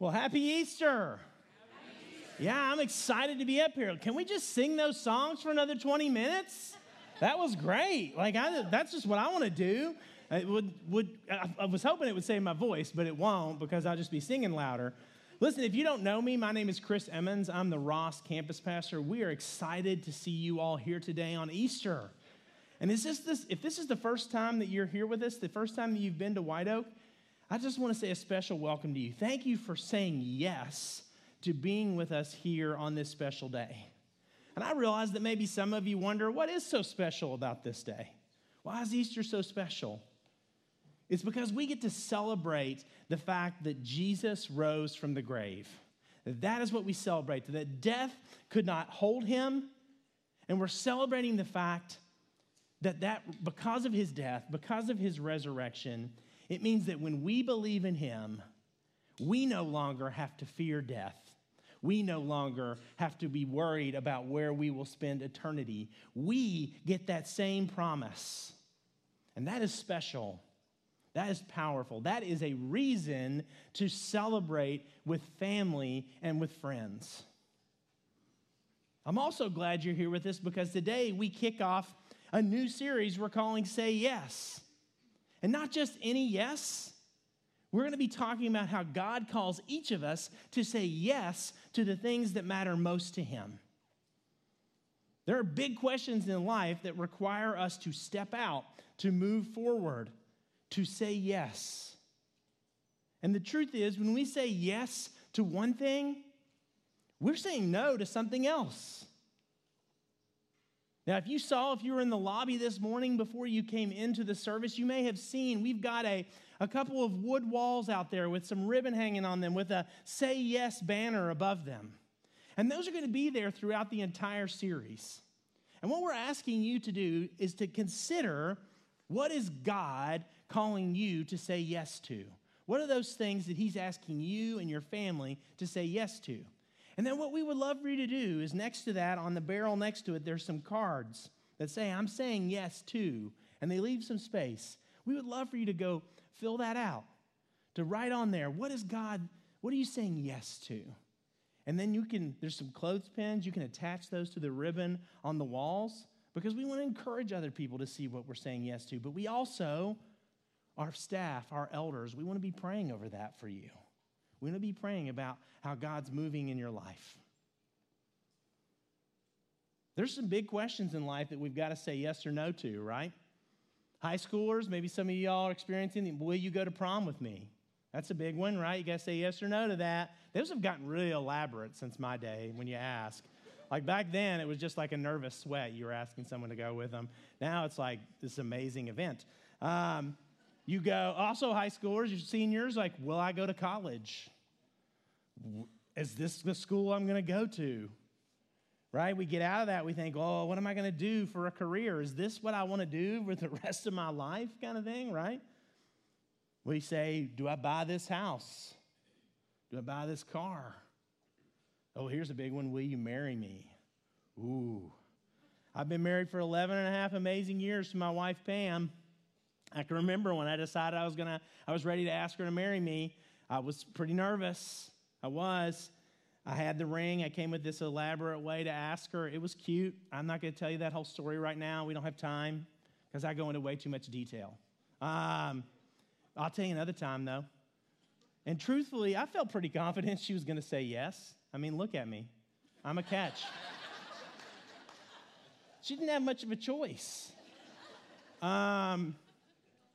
Well, happy Easter. Yeah, I'm excited to be up here. Can we just sing those songs for another 20 minutes? That was great. Like, I, that's just what I want to do. It would, would, I, I was hoping it would save my voice, but it won't because I'll just be singing louder. Listen, if you don't know me, my name is Chris Emmons. I'm the Ross campus pastor. We are excited to see you all here today on Easter. And is this, this, if this is the first time that you're here with us, the first time that you've been to White Oak, I just want to say a special welcome to you. Thank you for saying yes to being with us here on this special day. And I realize that maybe some of you wonder what is so special about this day? Why is Easter so special? It's because we get to celebrate the fact that Jesus rose from the grave. That is what we celebrate, that death could not hold him. And we're celebrating the fact that, that because of his death, because of his resurrection, it means that when we believe in Him, we no longer have to fear death. We no longer have to be worried about where we will spend eternity. We get that same promise. And that is special. That is powerful. That is a reason to celebrate with family and with friends. I'm also glad you're here with us because today we kick off a new series we're calling Say Yes. And not just any yes. We're going to be talking about how God calls each of us to say yes to the things that matter most to Him. There are big questions in life that require us to step out, to move forward, to say yes. And the truth is, when we say yes to one thing, we're saying no to something else. Now, if you saw, if you were in the lobby this morning before you came into the service, you may have seen we've got a, a couple of wood walls out there with some ribbon hanging on them with a Say Yes banner above them. And those are going to be there throughout the entire series. And what we're asking you to do is to consider what is God calling you to say yes to? What are those things that He's asking you and your family to say yes to? And then what we would love for you to do is next to that, on the barrel next to it, there's some cards that say, I'm saying yes to, and they leave some space. We would love for you to go fill that out, to write on there, what is God, what are you saying yes to? And then you can, there's some clothespins, you can attach those to the ribbon on the walls because we want to encourage other people to see what we're saying yes to. But we also, our staff, our elders, we want to be praying over that for you. We want to be praying about how God's moving in your life. There's some big questions in life that we've got to say yes or no to, right? High schoolers, maybe some of y'all are experiencing, will you go to prom with me? That's a big one, right? You got to say yes or no to that. Those have gotten really elaborate since my day when you ask. Like back then, it was just like a nervous sweat. You were asking someone to go with them. Now it's like this amazing event. Um, you go, also high schoolers, your seniors, like, will I go to college? Is this the school I'm going to go to? Right? We get out of that, we think, oh, what am I going to do for a career? Is this what I want to do for the rest of my life, kind of thing, right? We say, do I buy this house? Do I buy this car? Oh, here's a big one. Will you marry me? Ooh. I've been married for 11 and a half amazing years to my wife, Pam. I can remember when I decided I was gonna, I was ready to ask her to marry me. I was pretty nervous. I was. I had the ring. I came with this elaborate way to ask her. It was cute. I'm not to tell you that whole story right now. We don't have time because I go into way too much detail. Um, I'll tell you another time, though. And truthfully, I felt pretty confident she was to say yes. I mean, look at me. I'm a catch. she didn't have much of a choice. Um,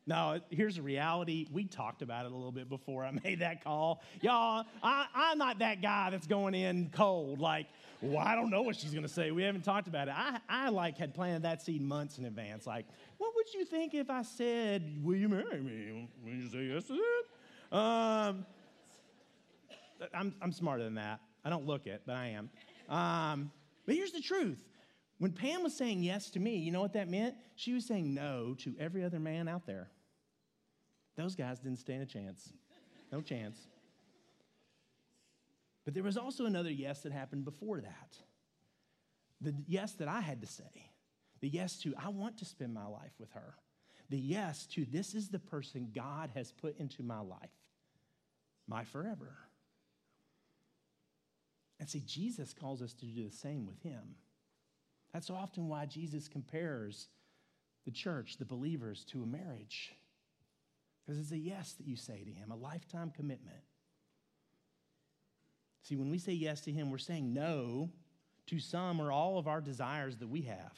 no, here's the reality. We talked about it a little bit before I made that call. Y'all, I, am not that guy that's going in cold, like, well, I don't know what she's going to say. We haven't talked about it. I, I, like, had planted that seed months in advance. Like, what would you think if I said, will you marry me? Will you say yes to it? Um, I'm, I'm smarter than that. I don't look it, but I am. Um, but here's the truth. When Pam was saying yes to me, you know what that meant? She was saying no to every other man out there. Those guys didn't stand a chance. No chance. But there was also another yes that happened before that. The yes that I had to say. The yes to, I want to spend my life with her. The yes to, this is the person God has put into my life, my forever. And see, Jesus calls us to do the same with him. That's often why Jesus compares the church, the believers, to a marriage. Because it's a yes that you say to him, a lifetime commitment. See, when we say yes to him, we're saying no to some or all of our desires that we have.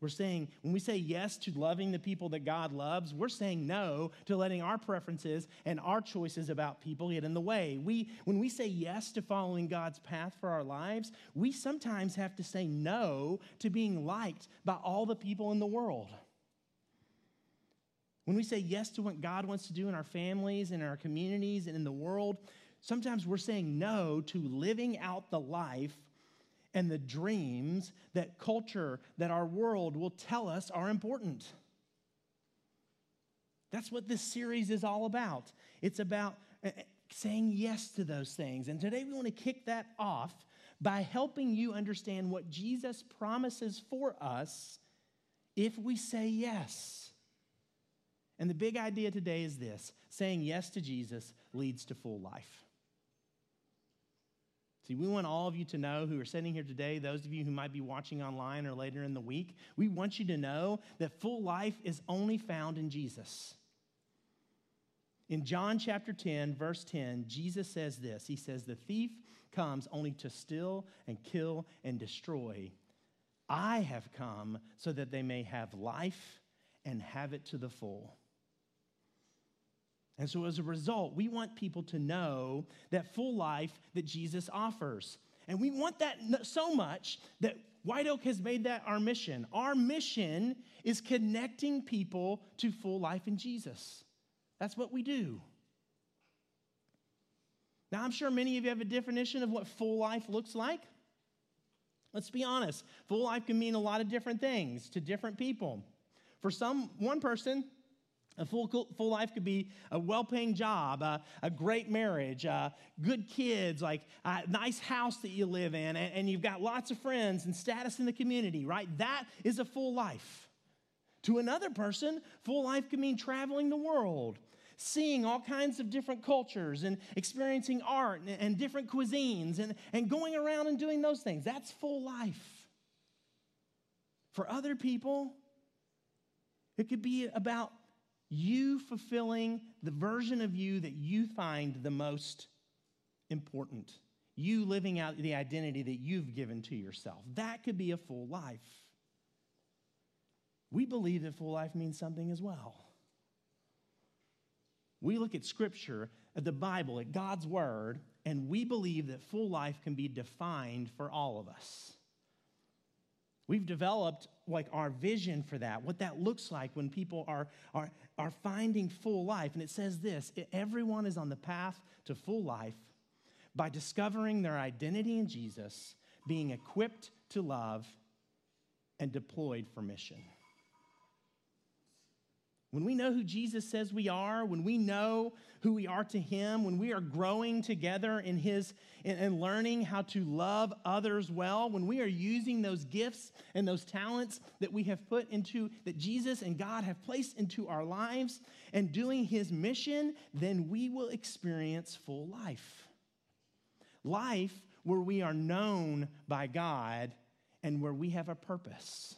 We're saying, when we say yes to loving the people that God loves, we're saying no to letting our preferences and our choices about people get in the way. We, when we say yes to following God's path for our lives, we sometimes have to say no to being liked by all the people in the world. When we say yes to what God wants to do in our families, in our communities, and in the world, sometimes we're saying no to living out the life and the dreams that culture, that our world will tell us are important. That's what this series is all about. It's about uh, uh, saying yes to those things. And today we want to kick that off by helping you understand what Jesus promises for us if we say yes. And the big idea today is this saying yes to Jesus leads to full life. See, we want all of you to know who are sitting here today, those of you who might be watching online or later in the week, we want you to know that full life is only found in Jesus. In John chapter 10, verse 10, Jesus says this He says, The thief comes only to steal and kill and destroy. I have come so that they may have life and have it to the full. And so, as a result, we want people to know that full life that Jesus offers. And we want that so much that White Oak has made that our mission. Our mission is connecting people to full life in Jesus. That's what we do. Now, I'm sure many of you have a definition of what full life looks like. Let's be honest. Full life can mean a lot of different things to different people. For some, one person, a full, full life could be a well paying job, a, great marriage, uh, good kids, like a nice house that you live in, and, and you've got lots of friends and status in the community, right? That is a full life. To another person, full life could mean traveling the world, seeing all kinds of different cultures and experiencing art and, and different cuisines and, and going around and doing those things. That's full life. For other people, it could be about you fulfilling the version of you that you find the most important. You living out the identity that you've given to yourself. That could be a full life. We believe that full life means something as well. We look at Scripture, at the Bible, at God's Word, and we believe that full life can be defined for all of us. We've developed like our vision for that, what that looks like when people are, are, are finding full life. And it says this everyone is on the path to full life by discovering their identity in Jesus, being equipped to love, and deployed for mission. When we know who Jesus says we are, when we know who we are to Him, when we are growing together in His and learning how to love others well, when we are using those gifts and those talents that we have put into, that Jesus and God have placed into our lives and doing His mission, then we will experience full life. Life where we are known by God and where we have a purpose.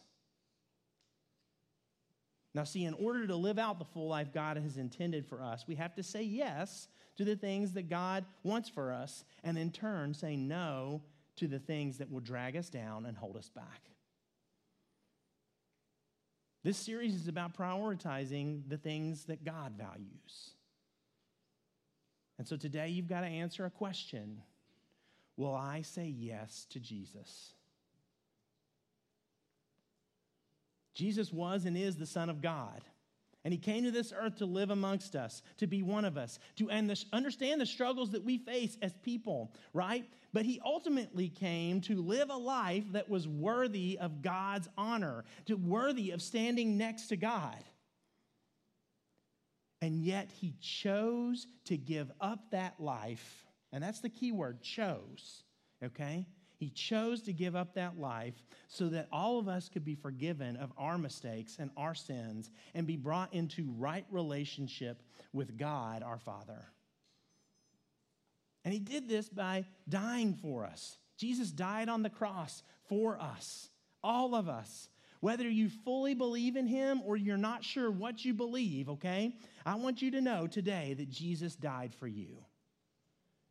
Now, see, in order to live out the full life God has intended for us, we have to say yes to the things that God wants for us, and in turn, say no to the things that will drag us down and hold us back. This series is about prioritizing the things that God values. And so today you've got to answer a question Will I say yes to Jesus? Jesus was and is the Son of God. And he came to this earth to live amongst us, to be one of us, to understand the struggles that we face as people, right? But he ultimately came to live a life that was worthy of God's honor, to worthy of standing next to God. And yet he chose to give up that life. And that's the key word chose, okay? He chose to give up that life so that all of us could be forgiven of our mistakes and our sins and be brought into right relationship with God our Father. And he did this by dying for us. Jesus died on the cross for us, all of us. Whether you fully believe in him or you're not sure what you believe, okay? I want you to know today that Jesus died for you.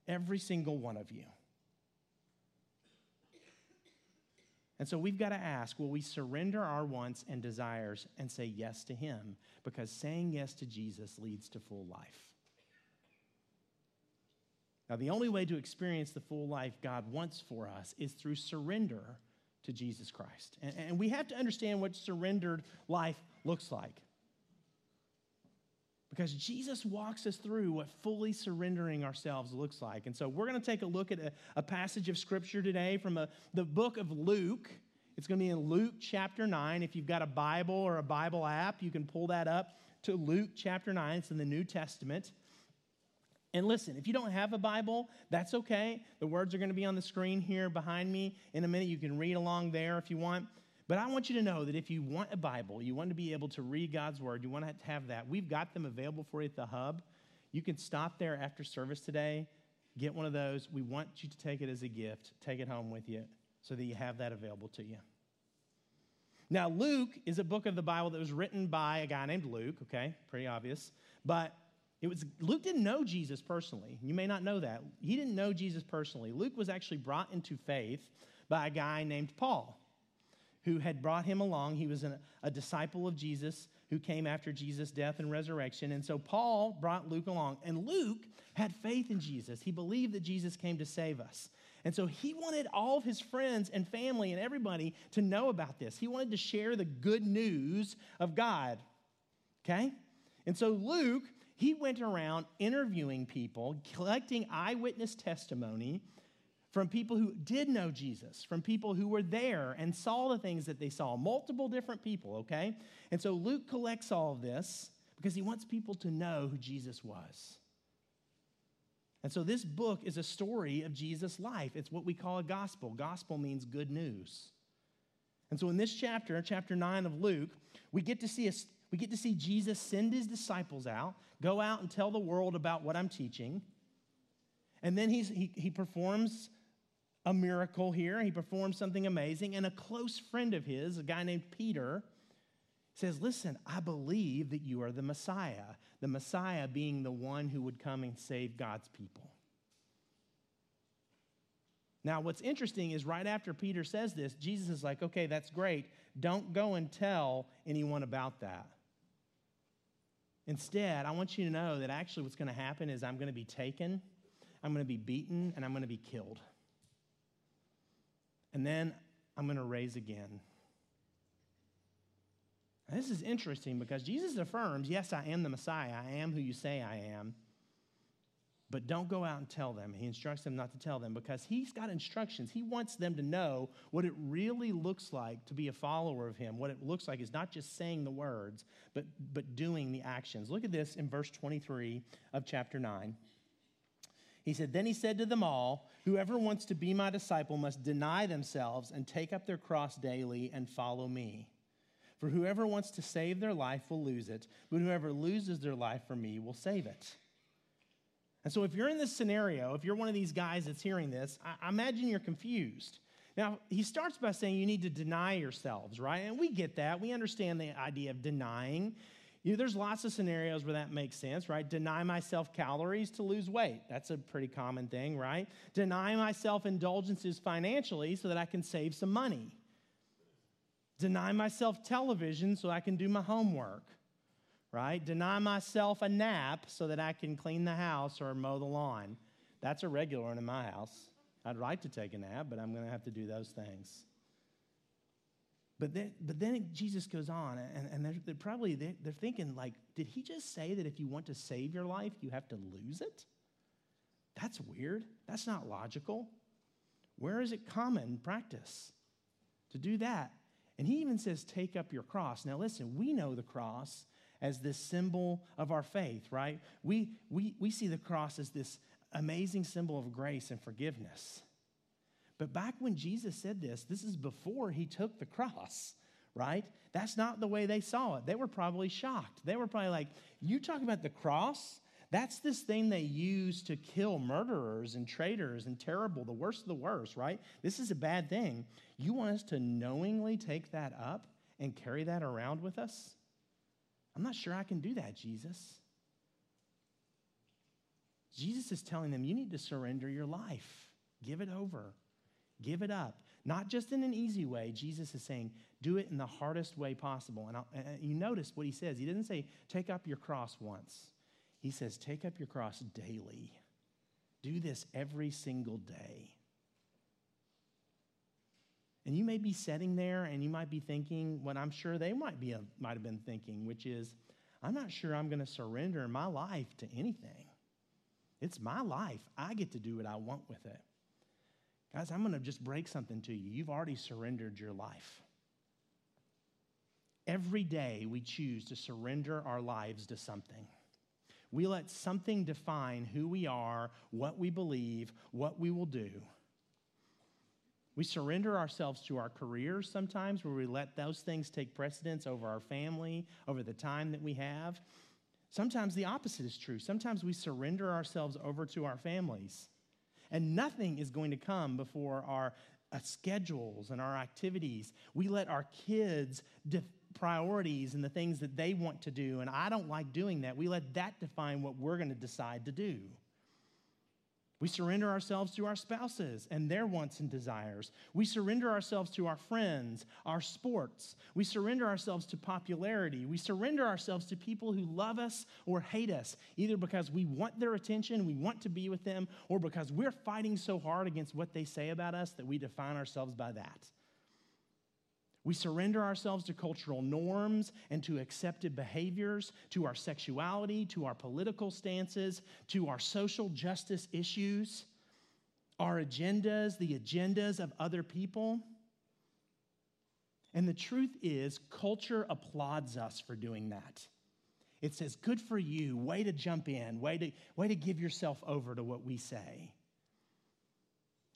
Every single one of you. And so we've got to ask will we surrender our wants and desires and say yes to Him? Because saying yes to Jesus leads to full life. Now, the only way to experience the full life God wants for us is through surrender to Jesus Christ. And, and we have to understand what surrendered life looks like. Because Jesus walks us through what fully surrendering ourselves looks like. And so we're going to take a look at a, a passage of scripture today from a, the book of Luke. It's going to be in Luke chapter 9. If you've got a Bible or a Bible app, you can pull that up to Luke chapter 9. It's in the New Testament. And listen, if you don't have a Bible, that's okay. The words are going to be on the screen here behind me in a minute. You can read along there if you want. But I want you to know that if you want a Bible, you want to be able to read God's Word, you want to have that, we've got them available for you at the hub. You can stop there after service today, get one of those. We want you to take it as a gift, take it home with you so that you have that available to you. Now, Luke is a book of the Bible that was written by a guy named Luke, okay? Pretty obvious. But it was Luke didn't know Jesus personally. You may not know that. He didn't know Jesus personally. Luke was actually brought into faith by a guy named Paul, who had brought him along. He was a, a disciple of Jesus who came after Jesus' death and resurrection. And so Paul brought Luke along. And Luke had faith in Jesus. He believed that Jesus came to save us. And so he wanted all of his friends and family and everybody to know about this. He wanted to share the good news of God. Okay? And so Luke he went around interviewing people, collecting eyewitness testimony from people who did know Jesus, from people who were there and saw the things that they saw, multiple different people, okay? And so Luke collects all of this because he wants people to know who Jesus was. And so this book is a story of Jesus' life. It's what we call a gospel. Gospel means good news. And so in this chapter, chapter 9 of Luke, we get to see a, we get to see Jesus send his disciples out, go out and tell the world about what I'm teaching. And then he's, he, he performs a miracle here. He performs something amazing. And a close friend of his, a guy named Peter, says, Listen, I believe that you are the Messiah. The Messiah being the one who would come and save God's people. Now, what's interesting is right after Peter says this, Jesus is like, Okay, that's great. Don't go and tell anyone about that. Instead, I want you to know that actually what's going to happen is I'm going to be taken, I'm going to be beaten, and I'm going to be killed. And then I'm going to raise again. Now, this is interesting because Jesus affirms, yes, I am the Messiah. I am who you say I am. But don't go out and tell them. He instructs them not to tell them because he's got instructions. He wants them to know what it really looks like to be a follower of him. What it looks like is not just saying the words, but, but doing the actions. Look at this in verse 23 of chapter 9. He said, Then he said to them all, Whoever wants to be my disciple must deny themselves and take up their cross daily and follow me. For whoever wants to save their life will lose it, but whoever loses their life for me will save it. And so, if you're in this scenario, if you're one of these guys that's hearing this, I, imagine you're confused. Now, he starts by saying you need to deny yourselves, right? And we get that. We understand the idea of denying. You there's lots of scenarios where that makes sense, right? Deny myself calories to lose weight. That's a pretty common thing, right? Deny myself indulgences financially so that I can save some money. Deny myself television so I can do my homework right? Deny myself a nap so that I can clean the house or mow the lawn. That's a regular one in my house. I'd like to take a nap, but I'm going to have to do those things. But then, but then Jesus goes on, and, and they're, they're probably they're, they're thinking like, did he just say that if you want to save your life, you have to lose it? That's weird. That's not logical. Where is it common practice to do that? And he even says, take up your cross. Now, listen, we know the cross as this symbol of our faith, right? We, we, we see the cross as this amazing symbol of grace and forgiveness. But back when Jesus said this, this is before he took the cross, right? That's not the way they saw it. They were probably shocked. They were probably like, You talk about the cross? That's this thing they use to kill murderers and traitors and terrible, the worst of the worst, right? This is a bad thing. You want us to knowingly take that up and carry that around with us? I'm not sure I can do that, Jesus. Jesus is telling them, you need to surrender your life, give it over, give it up. Not just in an easy way. Jesus is saying, do it in the hardest way possible. And, and you notice what he says. He didn't say, take up your cross once. He says, take up your cross daily. Do this every single day. And you may be sitting there and you might be thinking what I'm sure they might, be, might have been thinking, which is, I'm not sure I'm going to surrender my life to anything. It's my life. I get to do what I want with it. Guys, I'm going to just break something to you. You've already surrendered your life. Every day we choose to surrender our lives to something. We let something define who we are, what we believe, what we will do. We surrender ourselves to our careers sometimes, where we let those things take precedence over our family, over the time that we have. Sometimes the opposite is true. Sometimes we surrender ourselves over to our families. And nothing is going to come before our uh, schedules and our activities. We let our kids de- priorities and the things that they want to do. And I don't like doing that. We let that define what we're going to decide to do. We surrender ourselves to our spouses and their wants and desires. We surrender ourselves to our friends, our sports. We surrender ourselves to popularity. We surrender ourselves to people who love us or hate us, either because we want their attention, we want to be with them, or because we're fighting so hard against what they say about us that we define ourselves by that. We surrender ourselves to cultural norms and to accepted behaviors, to our sexuality, to our political stances, to our social justice issues, our agendas, the agendas of other people. And the truth is, culture applauds us for doing that. It says, Good for you, way to jump in, way to, way to give yourself over to what we say.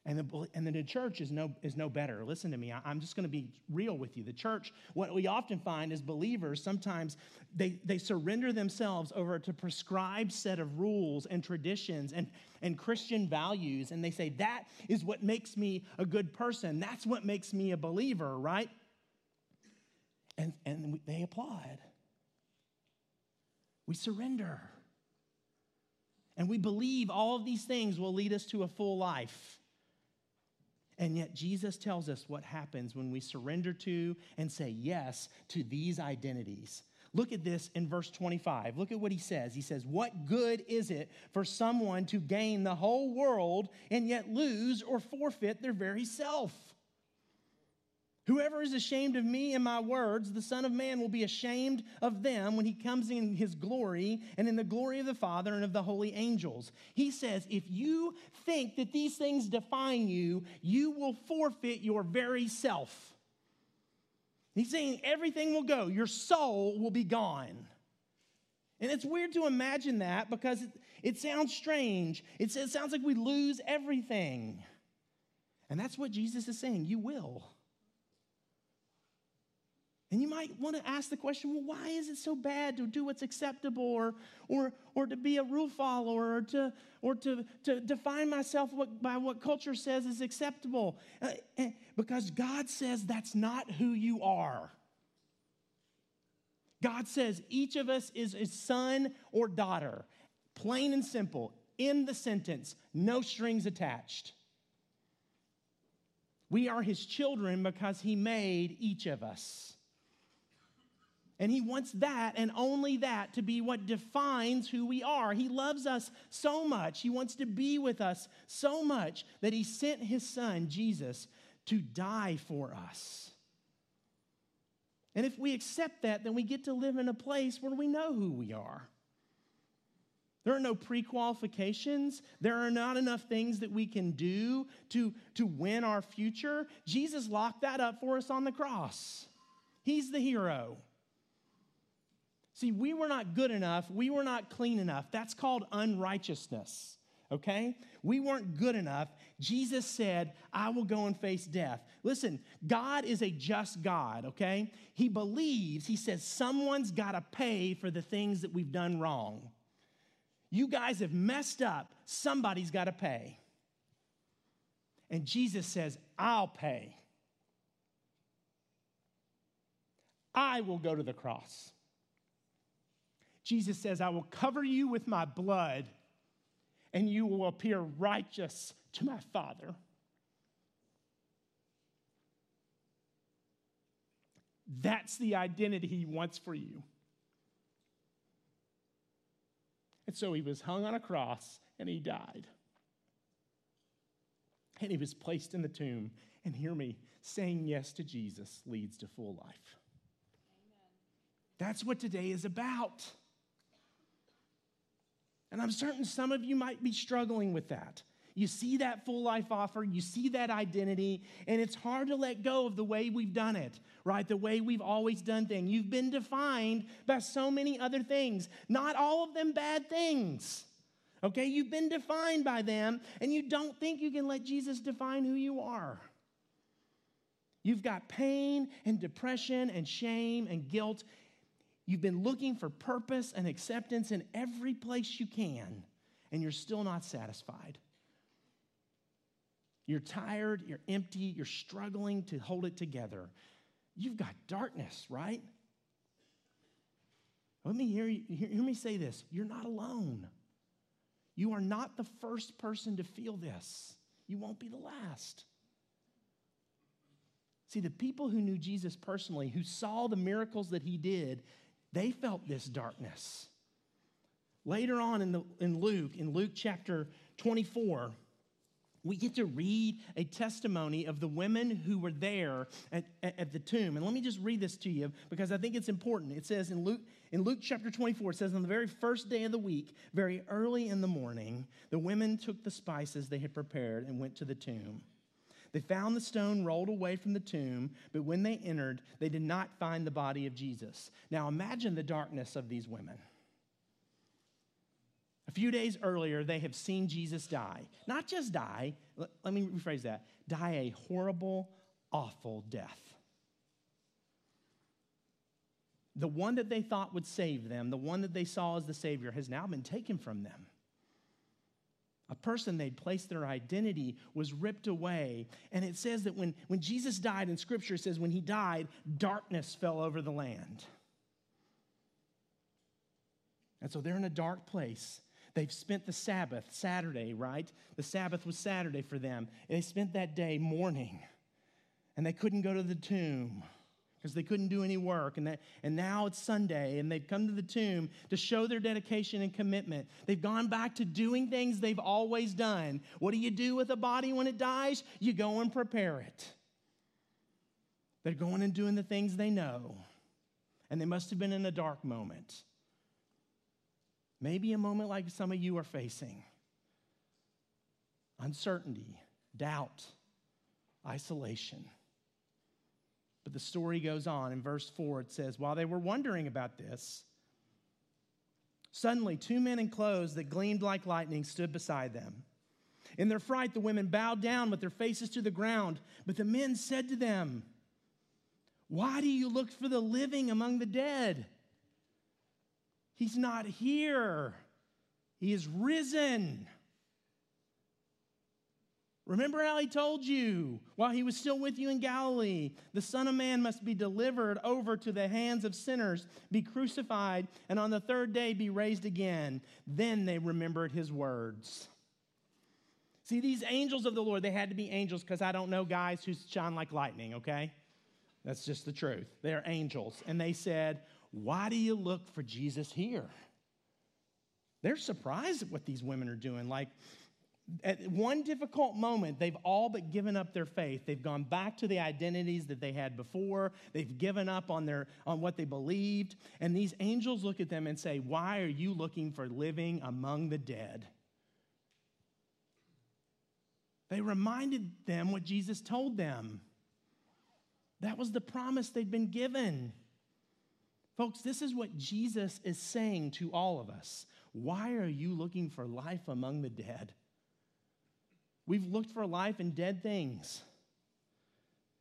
And the, and the church is no, is no better. Listen to me. I, I'm just going to be real with you. The church, what we often find is believers, sometimes they, they surrender themselves over to prescribed set of rules and traditions and, and Christian values. And they say, that is what makes me a good person. That's what makes me a believer, right? And, and they applaud. We surrender. And we believe all of these things will lead us to a full life. And yet, Jesus tells us what happens when we surrender to and say yes to these identities. Look at this in verse 25. Look at what he says. He says, What good is it for someone to gain the whole world and yet lose or forfeit their very self? Whoever is ashamed of me and my words, the Son of Man will be ashamed of them when he comes in his glory and in the glory of the Father and of the holy angels. He says, if you think that these things define you, you will forfeit your very self. He's saying everything will go, your soul will be gone. And it's weird to imagine that because it, it sounds strange. It, it sounds like we lose everything. And that's what Jesus is saying you will. And you might want to ask the question, well, why is it so bad to do what's acceptable or, or, or to be a rule follower or to, or to, to define myself what, by what culture says is acceptable? Uh, eh, because God says that's not who you are. God says each of us is a son or daughter, plain and simple, in the sentence, no strings attached. We are his children because he made each of us. And he wants that and only that to be what defines who we are. He loves us so much. He wants to be with us so much that he sent his son, Jesus, to die for us. And if we accept that, then we get to live in a place where we know who we are. There are no pre qualifications. There are not enough things that we can do to, to win our future. Jesus locked that up for us on the cross. He's the hero. See, we were not good enough. We were not clean enough. That's called unrighteousness, okay? We weren't good enough. Jesus said, I will go and face death. Listen, God is a just God, okay? He believes, He says, someone's got to pay for the things that we've done wrong. You guys have messed up. Somebody's got to pay. And Jesus says, I'll pay. I will go to the cross. Jesus says, I will cover you with my blood, and you will appear righteous to my Father. That's the identity he wants for you. And so he was hung on a cross and he died. And he was placed in the tomb. And hear me, saying yes to Jesus leads to full life. Amen. That's what today is about. And I'm certain some of you might be struggling with that. You see that full life offer, you see that identity, and it's hard to let go of the way we've done it, right? The way we've always done things. You've been defined by so many other things, not all of them bad things. Okay, you've been defined by them, and you don't think you can let Jesus define who you are. You've got pain and depression and shame and guilt. You've been looking for purpose and acceptance in every place you can, and you're still not satisfied. You're tired, you're empty, you're struggling to hold it together. You've got darkness, right? Let me hear, you, hear, hear me say this you're not alone. You are not the first person to feel this, you won't be the last. See, the people who knew Jesus personally, who saw the miracles that he did, they felt this darkness. Later on in, the, in Luke, in Luke chapter 24, we get to read a testimony of the women who were there at, at, at, the tomb. And let me just read this to you because I think it's important. It says in Luke, in Luke chapter 24, it says, On the very first day of the week, very early in the morning, the women took the spices they had prepared and went to the tomb. They found the stone rolled away from the tomb, but when they entered, they did not find the body of Jesus. Now imagine the darkness of these women. A few days earlier, they have seen Jesus die. Not just die, let, me rephrase that die a horrible, awful death. The one that they thought would save them, the one that they saw as the Savior, has now been taken from them. A person they'd placed their identity was ripped away. And it says that when, when Jesus died in Scripture, it says when he died, darkness fell over the land. And so they're in a dark place. They've spent the Sabbath, Saturday, right? The Sabbath was Saturday for them. And they spent that day mourning. And they couldn't go to the tomb because they couldn't do any work. And, that, and now it's Sunday, and they've come to the tomb to show their dedication and commitment. They've gone back to doing things they've always done. What do you do with a body when it dies? You go and prepare it. They're going and doing the things they know. And they must have been in a dark moment. Maybe a moment like some of you are facing uncertainty, doubt, isolation. But the story goes on. In verse 4, it says, While they were wondering about this, suddenly two men in clothes that gleamed like lightning stood beside them. In their fright, the women bowed down with their faces to the ground. But the men said to them, Why do you look for the living among the dead? He's not here, He is risen. Remember how he told you while he was still with you in Galilee the Son of Man must be delivered over to the hands of sinners, be crucified, and on the third day be raised again. Then they remembered his words. See, these angels of the Lord, they had to be angels because I don't know guys who shine like lightning, okay? That's just the truth. They're angels. And they said, why do you look for Jesus here? They're surprised at what these women are doing. Like, at one difficult moment, they've all but given up their faith. They've gone back to the identities that they had before. They've given up on, their, on what they believed. And these angels look at them and say, Why are you looking for living among the dead? They reminded them what Jesus told them. That was the promise they'd been given. Folks, this is what Jesus is saying to all of us. Why are you looking for life among the dead? We've looked for life in dead things.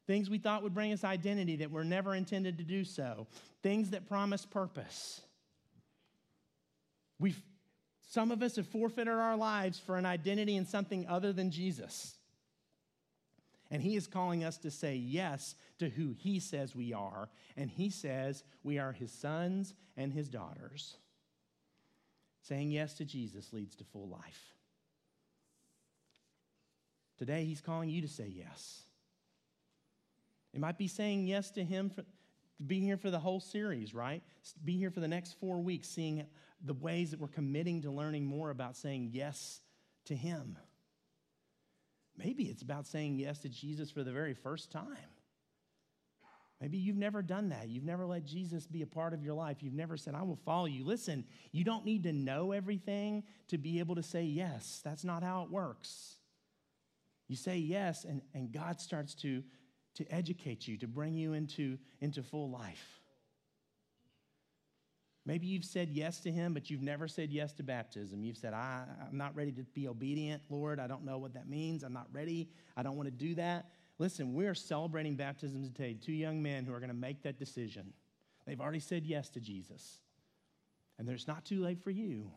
Things we thought would bring us identity that were never intended to do so. Things that promise purpose. We've Some of us have forfeited our lives for an identity in something other than Jesus. And he is calling us to say yes to who he says we are. And he says we are his sons and his daughters. Saying yes to Jesus leads to full life. Today, he's calling you to say yes. It might be saying yes to him for being here for the whole series, right? Be here for the next four weeks, seeing the ways that we're committing to learning more about saying yes to him. Maybe it's about saying yes to Jesus for the very first time. Maybe you've never done that. You've never let Jesus be a part of your life. You've never said, I will follow you. Listen, you don't need to know everything to be able to say yes. That's not how it works. You say yes, and, and God starts to, to educate you, to bring you into, into full life. Maybe you've said yes to him, but you've never said yes to baptism. You've said, I, am not ready to be obedient, Lord. I don't know what that means. I'm not ready. I don't want to do that. Listen, we are celebrating baptisms today. Two young men who are going to make that decision. They've already said yes to Jesus. And there's not too late for you.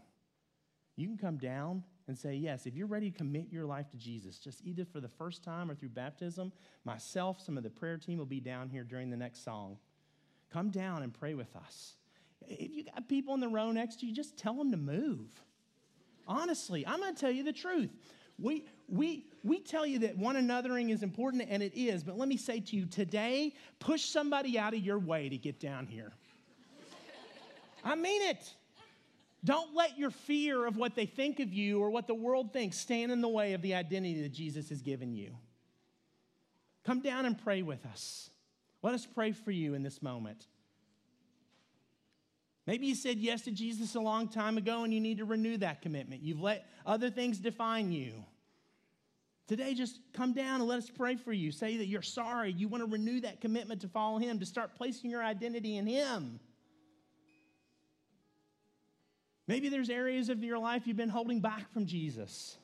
You can come down and say yes. If you're ready to commit your life to Jesus, just either for the first time or through baptism, myself, some of the prayer team will be down here during the next song. Come down and pray with us. If you got people in the row next to you, just tell them to move. Honestly, I'm going to tell you the truth. We, we, we tell you that one anothering is important, and it is, but let me say to you today, push somebody out of your way to get down here. I mean it. Don't let your fear of what they think of you or what the world thinks stand in the way of the identity that Jesus has given you. Come down and pray with us. Let us pray for you in this moment. Maybe you said yes to Jesus a long time ago and you need to renew that commitment. You've let other things define you. Today, just come down and let us pray for you. Say that you're sorry. You want to renew that commitment to follow Him, to start placing your identity in Him. Maybe there's areas of your life you've been holding back from Jesus.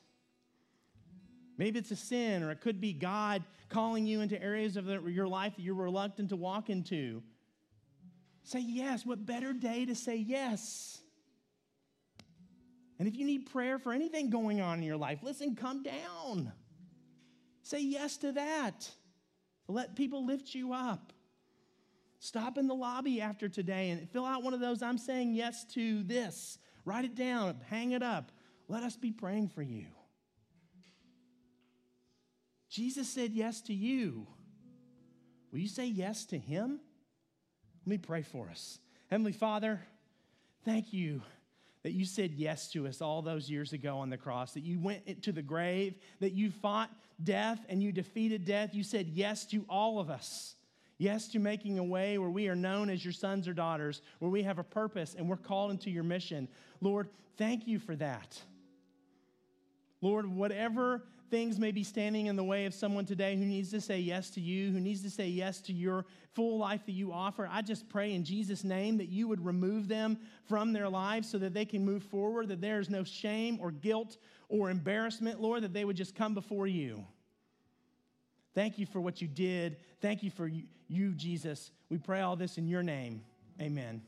Maybe it's a sin, or it could be God calling you into areas of your life that you're reluctant to walk into. Say yes. What better day to say yes? And if you need prayer for anything going on in your life, listen, come down. Say yes to that. Let people lift you up. Stop in the lobby after today and fill out one of those I'm saying yes to this. Write it down, hang it up. Let us be praying for you. Jesus said yes to you. Will you say yes to him? Let me pray for us. Heavenly Father, thank you that you said yes to us all those years ago on the cross, that you went to the grave, that you fought death and you defeated death. You said yes to all of us. Yes to making a way where we are known as your sons or daughters, where we have a purpose and we're called into your mission. Lord, thank you for that. Lord, whatever things may be standing in the way of someone today who needs to say yes to you, who needs to say yes to your full life that you offer, I just pray in Jesus' name that you would remove them from their lives so that they can move forward, that there is no shame or guilt or embarrassment, Lord, that they would just come before you. Thank you for what you did. Thank you for you, Jesus. We pray all this in your name. Amen.